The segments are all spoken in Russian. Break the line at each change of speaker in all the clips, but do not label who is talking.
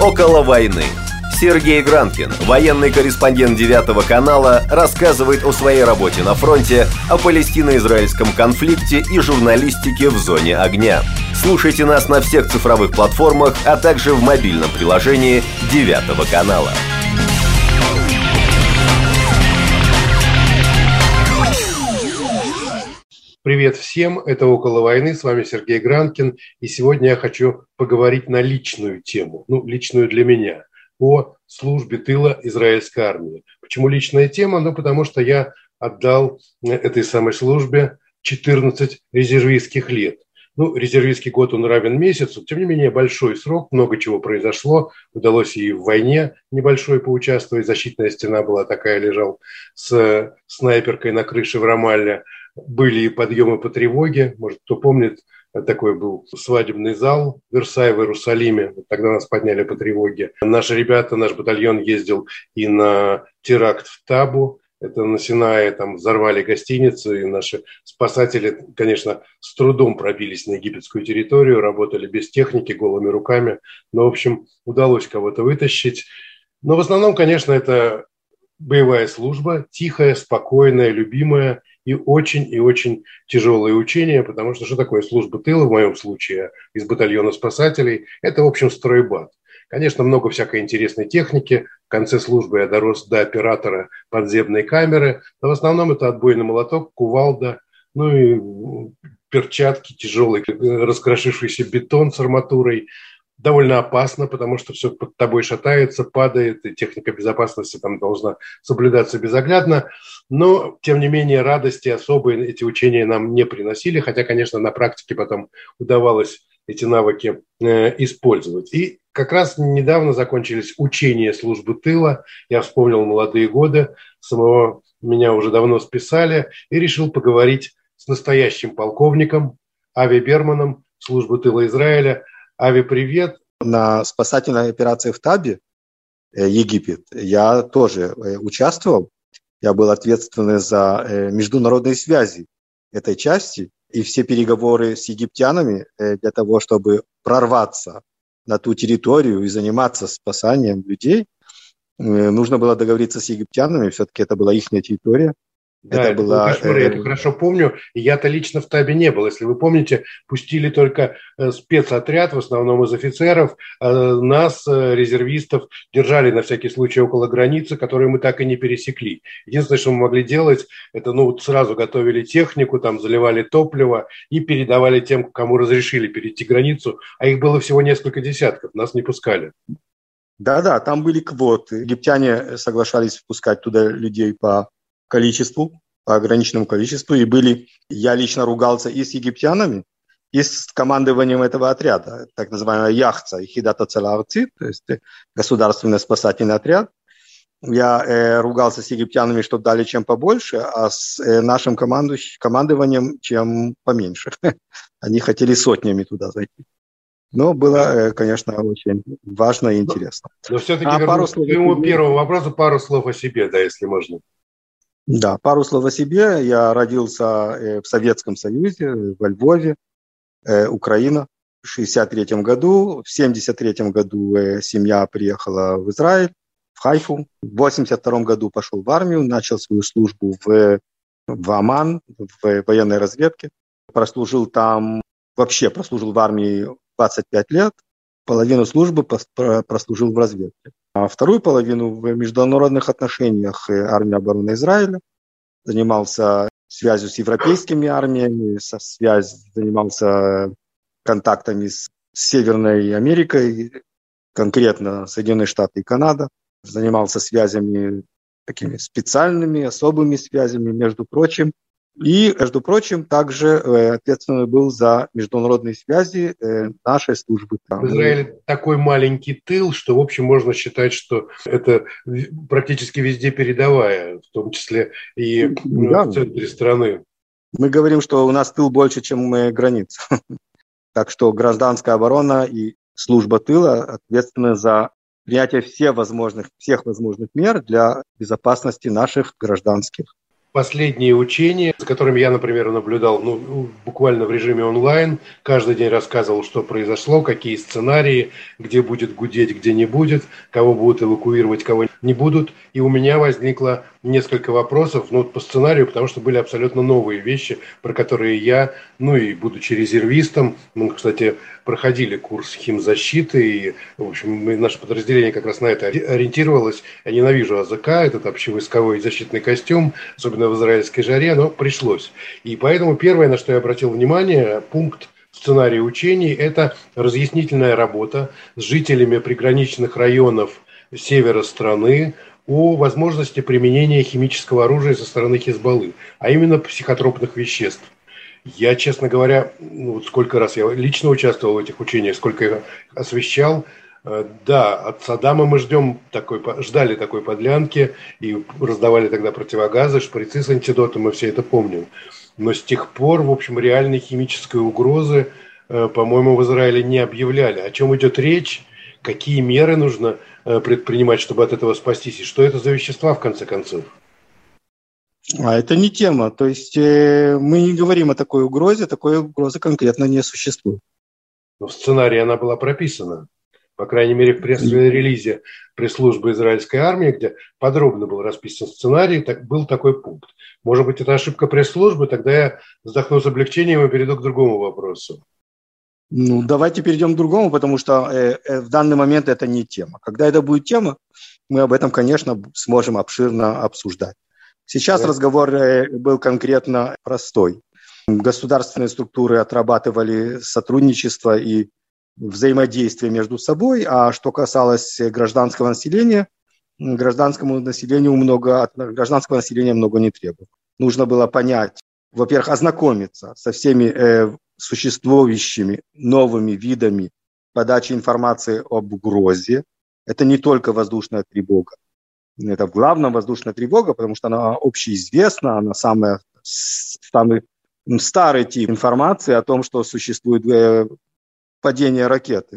Около войны. Сергей Гранкин, военный корреспондент 9 канала, рассказывает о своей работе на фронте, о палестино-израильском конфликте и журналистике в зоне огня. Слушайте нас на всех цифровых платформах, а также в мобильном приложении 9 канала.
Привет всем, это «Около войны», с вами Сергей Гранкин, и сегодня я хочу поговорить на личную тему, ну, личную для меня – о службе тыла израильской армии. Почему личная тема? Ну, потому что я отдал этой самой службе 14 резервистских лет. Ну, резервистский год, он равен месяцу. Тем не менее, большой срок, много чего произошло. Удалось и в войне небольшой поучаствовать. Защитная стена была такая, лежал с снайперкой на крыше в Рамалле. Были и подъемы по тревоге. Может, кто помнит, такой был свадебный зал Версай в Иерусалиме. Тогда нас подняли по тревоге. Наши ребята, наш батальон ездил и на теракт в Табу. Это на Синае там взорвали гостиницу, и наши спасатели, конечно, с трудом пробились на египетскую территорию, работали без техники, голыми руками. Но, в общем, удалось кого-то вытащить. Но в основном, конечно, это боевая служба, тихая, спокойная, любимая – и очень и очень тяжелые учения, потому что что такое служба тыла в моем случае из батальона спасателей? Это, в общем, стройбат. Конечно, много всякой интересной техники. В конце службы я дорос до оператора подземной камеры, но в основном это отбойный молоток, кувалда, ну и перчатки, тяжелый раскрошившийся бетон с арматурой, довольно опасно, потому что все под тобой шатается, падает, и техника безопасности там должна соблюдаться безоглядно. Но, тем не менее, радости особые эти учения нам не приносили, хотя, конечно, на практике потом удавалось эти навыки э, использовать. И как раз недавно закончились учения службы тыла. Я вспомнил молодые годы, самого меня уже давно списали, и решил поговорить с настоящим полковником Ави Берманом службы тыла Израиля – Ави, привет.
На спасательной операции в Табе, э, Египет, я тоже э, участвовал. Я был ответственный за э, международные связи этой части и все переговоры с египтянами для того, чтобы прорваться на ту территорию и заниматься спасанием людей, нужно было договориться с египтянами, все-таки это была их территория.
Да, это, это была... кошмар, я это э, хорошо помню. Я-то лично в Табе не был. Если вы помните, пустили только э, спецотряд, в основном из офицеров. А нас, э, резервистов, держали на всякий случай около границы, которую мы так и не пересекли. Единственное, что мы могли делать, это ну, сразу готовили технику, там заливали топливо и передавали тем, кому разрешили перейти границу. А их было всего несколько десятков, нас не пускали.
Да-да, там были квоты. Египтяне соглашались впускать туда людей по количеству, по ограниченному количеству. И были, я лично ругался и с египтянами, и с командованием этого отряда, так называемая яхца, Хидата Целарци, то есть э, государственный спасательный отряд. Я э, ругался с египтянами, что дали чем побольше, а с э, нашим командованием чем поменьше. Они хотели сотнями туда зайти. Но было, э, конечно, очень важно и интересно.
Но все-таки а пару слов... к твоему первому вопросу пару слов о себе, да, если можно.
Да, пару слов о себе. Я родился э, в Советском Союзе, во Львове, э, Украина. В 1963 году. В 1973 году э, семья приехала в Израиль, в Хайфу. В 1982 году пошел в армию, начал свою службу в, в Оман, в военной разведке. Прослужил там, вообще прослужил в армии 25 лет. Половину службы прослужил в разведке. А вторую половину в международных отношениях армии обороны Израиля. Занимался связью с европейскими армиями, со связь, занимался контактами с Северной Америкой, конкретно Соединенные Штаты и Канада. Занимался связями такими специальными, особыми связями, между прочим, и, между прочим, также э, ответственный был за международные связи э, нашей службы.
В Израиле такой маленький тыл, что, в общем, можно считать, что это практически везде передовая, в том числе и ну, да. в центре страны.
Мы говорим, что у нас тыл больше, чем граница. Так что гражданская оборона и служба тыла ответственны за принятие всех возможных, всех возможных мер для безопасности наших гражданских
последние учения, за которыми я, например, наблюдал ну, буквально в режиме онлайн, каждый день рассказывал, что произошло, какие сценарии, где будет гудеть, где не будет, кого будут эвакуировать, кого не будут. И у меня возникло несколько вопросов ну, по сценарию, потому что были абсолютно новые вещи, про которые я, ну и будучи резервистом, мы, кстати, проходили курс химзащиты, и, в общем, наше подразделение как раз на это ориентировалось. Я ненавижу АЗК, этот общевойсковой защитный костюм, особенно в израильской жаре, но пришлось. И поэтому первое, на что я обратил внимание, пункт сценария учений – это разъяснительная работа с жителями приграничных районов севера страны, о возможности применения химического оружия со стороны Хизбаллы, а именно психотропных веществ. Я, честно говоря, ну, вот сколько раз я лично участвовал в этих учениях, сколько я освещал, э, да, от Саддама мы ждем такой, ждали такой подлянки и раздавали тогда противогазы, шприцы с антидотом, мы все это помним. Но с тех пор, в общем, реальной химической угрозы, э, по-моему, в Израиле не объявляли. О чем идет речь, какие меры нужно э, предпринимать, чтобы от этого спастись, и что это за вещества, в конце концов?
А это не тема. То есть э, мы не говорим о такой угрозе, такой угрозы конкретно не существует.
Но в сценарии она была прописана. По крайней мере, в пресс-релизе пресс-службы израильской армии, где подробно был расписан сценарий, так, был такой пункт. Может быть, это ошибка пресс-службы, тогда я вздохну с облегчением и перейду к другому вопросу.
Ну, давайте перейдем к другому, потому что э, э, в данный момент это не тема. Когда это будет тема, мы об этом, конечно, сможем обширно обсуждать. Сейчас да. разговор э, был конкретно простой. Государственные структуры отрабатывали сотрудничество и взаимодействие между собой, а что касалось гражданского населения, гражданскому населению много, от гражданского населения много не требовалось. Нужно было понять, во-первых, ознакомиться со всеми э, существующими новыми видами подачи информации об угрозе. Это не только воздушная тревога, это главная воздушная тревога, потому что она общеизвестна, она самая, самый старый тип информации о том, что существует э, падение ракет,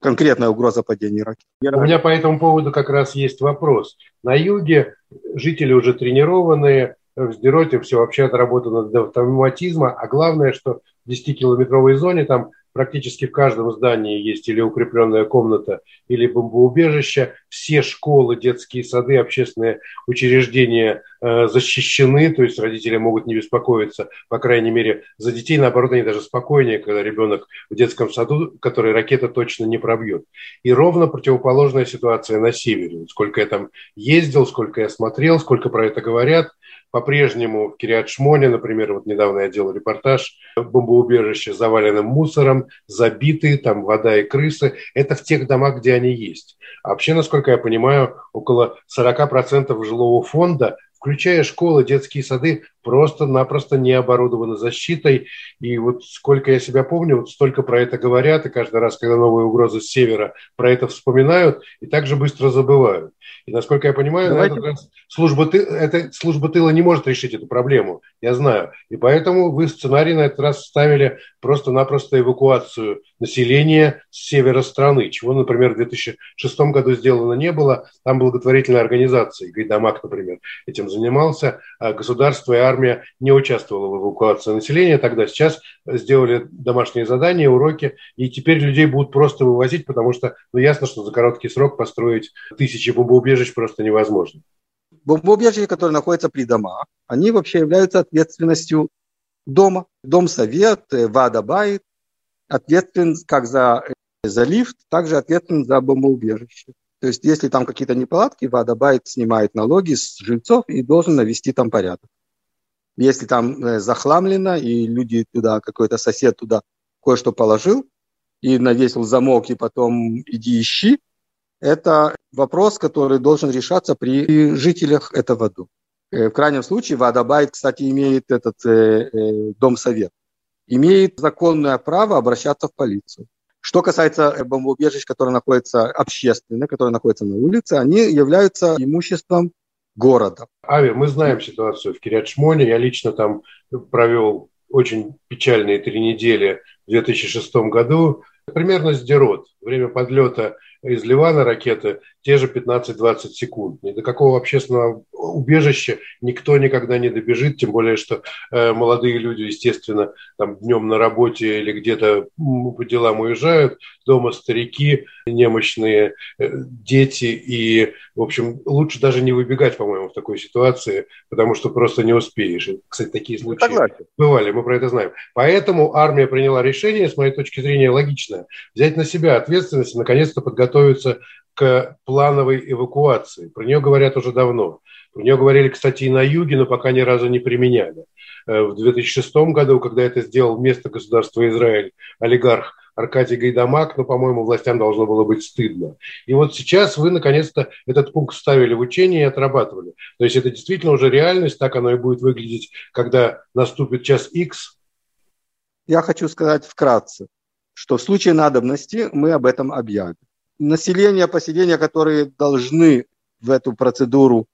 конкретная угроза падения ракет.
У меня по этому поводу как раз есть вопрос. На юге жители уже тренированные, в Сдероте все вообще отработано до автоматизма, а главное, что в 10-километровой зоне там практически в каждом здании есть или укрепленная комната, или бомбоубежище. Все школы, детские сады, общественные учреждения э, защищены, то есть родители могут не беспокоиться, по крайней мере, за детей, наоборот, они даже спокойнее, когда ребенок в детском саду, который ракета точно не пробьет. И ровно противоположная ситуация на севере. Сколько я там ездил, сколько я смотрел, сколько про это говорят, по-прежнему в Кириат-Шмоне, например, вот недавно я делал репортаж, бомбоубежище заваленным мусором, забитые, там вода и крысы. Это в тех домах, где они есть. А вообще, насколько я понимаю, около 40% жилого фонда включая школы, детские сады, просто-напросто не оборудованы защитой. И вот сколько я себя помню, вот столько про это говорят, и каждый раз, когда новые угрозы с севера про это вспоминают, и также быстро забывают. И насколько я понимаю, Давайте... на этот раз служба, ты, это, служба тыла не может решить эту проблему, я знаю. И поэтому вы сценарий на этот раз ставили просто-напросто эвакуацию населения с севера страны, чего, например, в 2006 году сделано не было. Там благотворительная организация, Гайдамак, например, этим занимался. А государство и армия не участвовала в эвакуации населения тогда. Сейчас сделали домашние задания, уроки, и теперь людей будут просто вывозить, потому что ну, ясно, что за короткий срок построить тысячи бомбоубежищ просто невозможно.
Бомбоубежища, которые находятся при домах, они вообще являются ответственностью дома. Дом-совет, э, Вада-Байт ответственен как за, э, за лифт, также ответственен за бомбоубежище. То есть, если там какие-то неполадки, Вадабайт снимает налоги с жильцов и должен навести там порядок. Если там э, захламлено, и люди туда, какой-то сосед туда кое-что положил, и навесил замок, и потом иди ищи, это вопрос, который должен решаться при жителях этого дома. Э, в крайнем случае, Вадабайт, кстати, имеет этот э, э, дом-совет, имеет законное право обращаться в полицию. Что касается э, бомбоубежищ, которые находятся общественные, которые находятся на улице, они являются имуществом города.
Ави, мы знаем ситуацию в Кириат-Шмоне. Я лично там провел очень печальные три недели в 2006 году. Примерно Сдерот. Время подлета из Ливана ракеты те же 15-20 секунд. Ни до какого общественного убежища никто никогда не добежит, тем более, что э, молодые люди, естественно, там днем на работе или где-то по делам уезжают, дома старики, немощные э, дети, и, в общем, лучше даже не выбегать, по-моему, в такой ситуации, потому что просто не успеешь. Кстати, такие случаи Согласен. бывали, мы про это знаем. Поэтому армия приняла решение, с моей точки зрения, логичное, взять на себя ответственность и, наконец-то, подготовиться к плановой эвакуации. Про нее говорят уже давно. Про нее говорили, кстати, и на юге, но пока ни разу не применяли. Э, в 2006 году, когда это сделал вместо государства Израиль олигарх Аркадий Гайдамак, но, по-моему, властям должно было быть стыдно. И вот сейчас вы, наконец-то, этот пункт ставили в учение и отрабатывали. То есть это действительно уже реальность, так оно и будет выглядеть, когда наступит час X.
Я хочу сказать вкратце, что в случае надобности мы об этом объявим население, поселения, которые должны в эту процедуру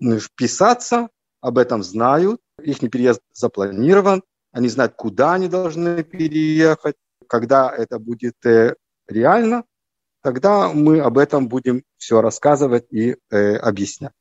вписаться, об этом знают, их переезд запланирован, они знают, куда они должны переехать, когда это будет э, реально, тогда мы об этом будем все рассказывать и э, объяснять.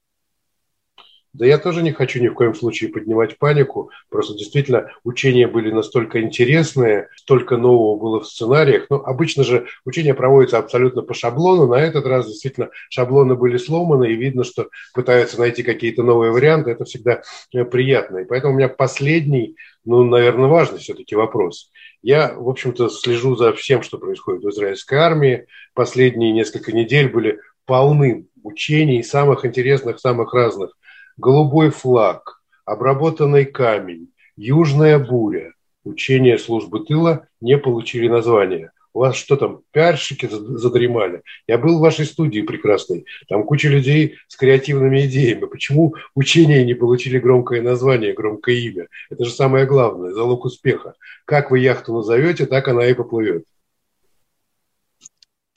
Да я тоже не хочу ни в коем случае поднимать панику. Просто действительно учения были настолько интересные, столько нового было в сценариях. Но обычно же учения проводятся абсолютно по шаблону. На этот раз действительно шаблоны были сломаны, и видно, что пытаются найти какие-то новые варианты. Это всегда э, приятно. И поэтому у меня последний, ну, наверное, важный все-таки вопрос. Я, в общем-то, слежу за всем, что происходит в израильской армии. Последние несколько недель были полны учений, самых интересных, самых разных голубой флаг, обработанный камень, южная буря. Учения службы тыла не получили названия. У вас что там, пиарщики задремали? Я был в вашей студии прекрасной. Там куча людей с креативными идеями. Почему учения не получили громкое название, громкое имя? Это же самое главное, залог успеха. Как вы яхту назовете, так она и поплывет.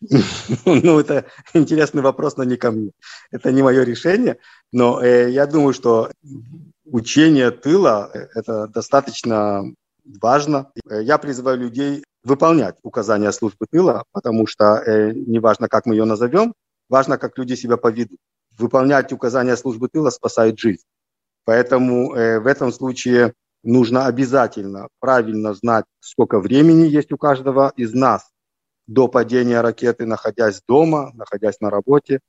Ну, это интересный вопрос, но не ко мне. Это не мое решение. Но э, я думаю, что учение тыла э, – это достаточно важно. Я призываю людей выполнять указания службы тыла, потому что э, неважно, как мы ее назовем, важно, как люди себя поведут. Выполнять указания службы тыла спасает жизнь. Поэтому э, в этом случае нужно обязательно правильно знать, сколько времени есть у каждого из нас до падения ракеты, находясь дома, находясь на работе.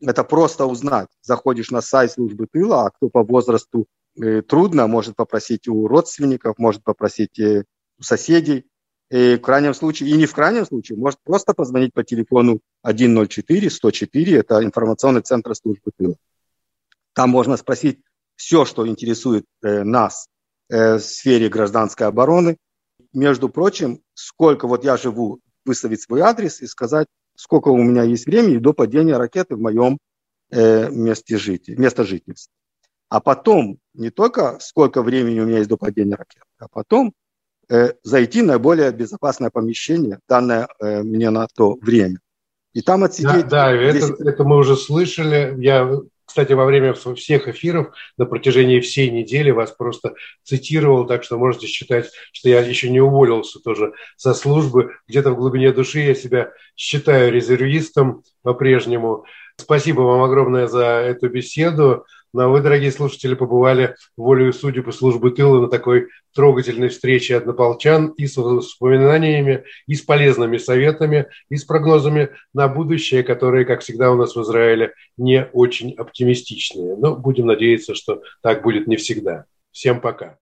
Это просто узнать. Заходишь на сайт службы тыла, а кто по возрасту э, трудно, может попросить у родственников, может попросить э, у соседей. И в крайнем случае, и не в крайнем случае, может просто позвонить по телефону 104 104, это информационный центр службы тыла. Там можно спросить все, что интересует э, нас э, в сфере гражданской обороны. Между прочим, сколько вот я живу выставить свой адрес и сказать, сколько у меня есть времени до падения ракеты в моем э, месте, жития, место жительства. А потом не только сколько времени у меня есть до падения ракеты, а потом э, зайти на более безопасное помещение, данное э, мне на то время.
И там отсидеть... Да, да 10... это, это мы уже слышали. Я кстати, во время всех эфиров на протяжении всей недели вас просто цитировал, так что можете считать, что я еще не уволился тоже со службы. Где-то в глубине души я себя считаю резервистом по-прежнему. Спасибо вам огромное за эту беседу. Ну, а вы, дорогие слушатели, побывали волею судеб и службы тыла на такой трогательной встрече однополчан и с воспоминаниями, и с полезными советами, и с прогнозами на будущее, которые, как всегда у нас в Израиле, не очень оптимистичные. Но будем надеяться, что так будет не всегда. Всем пока.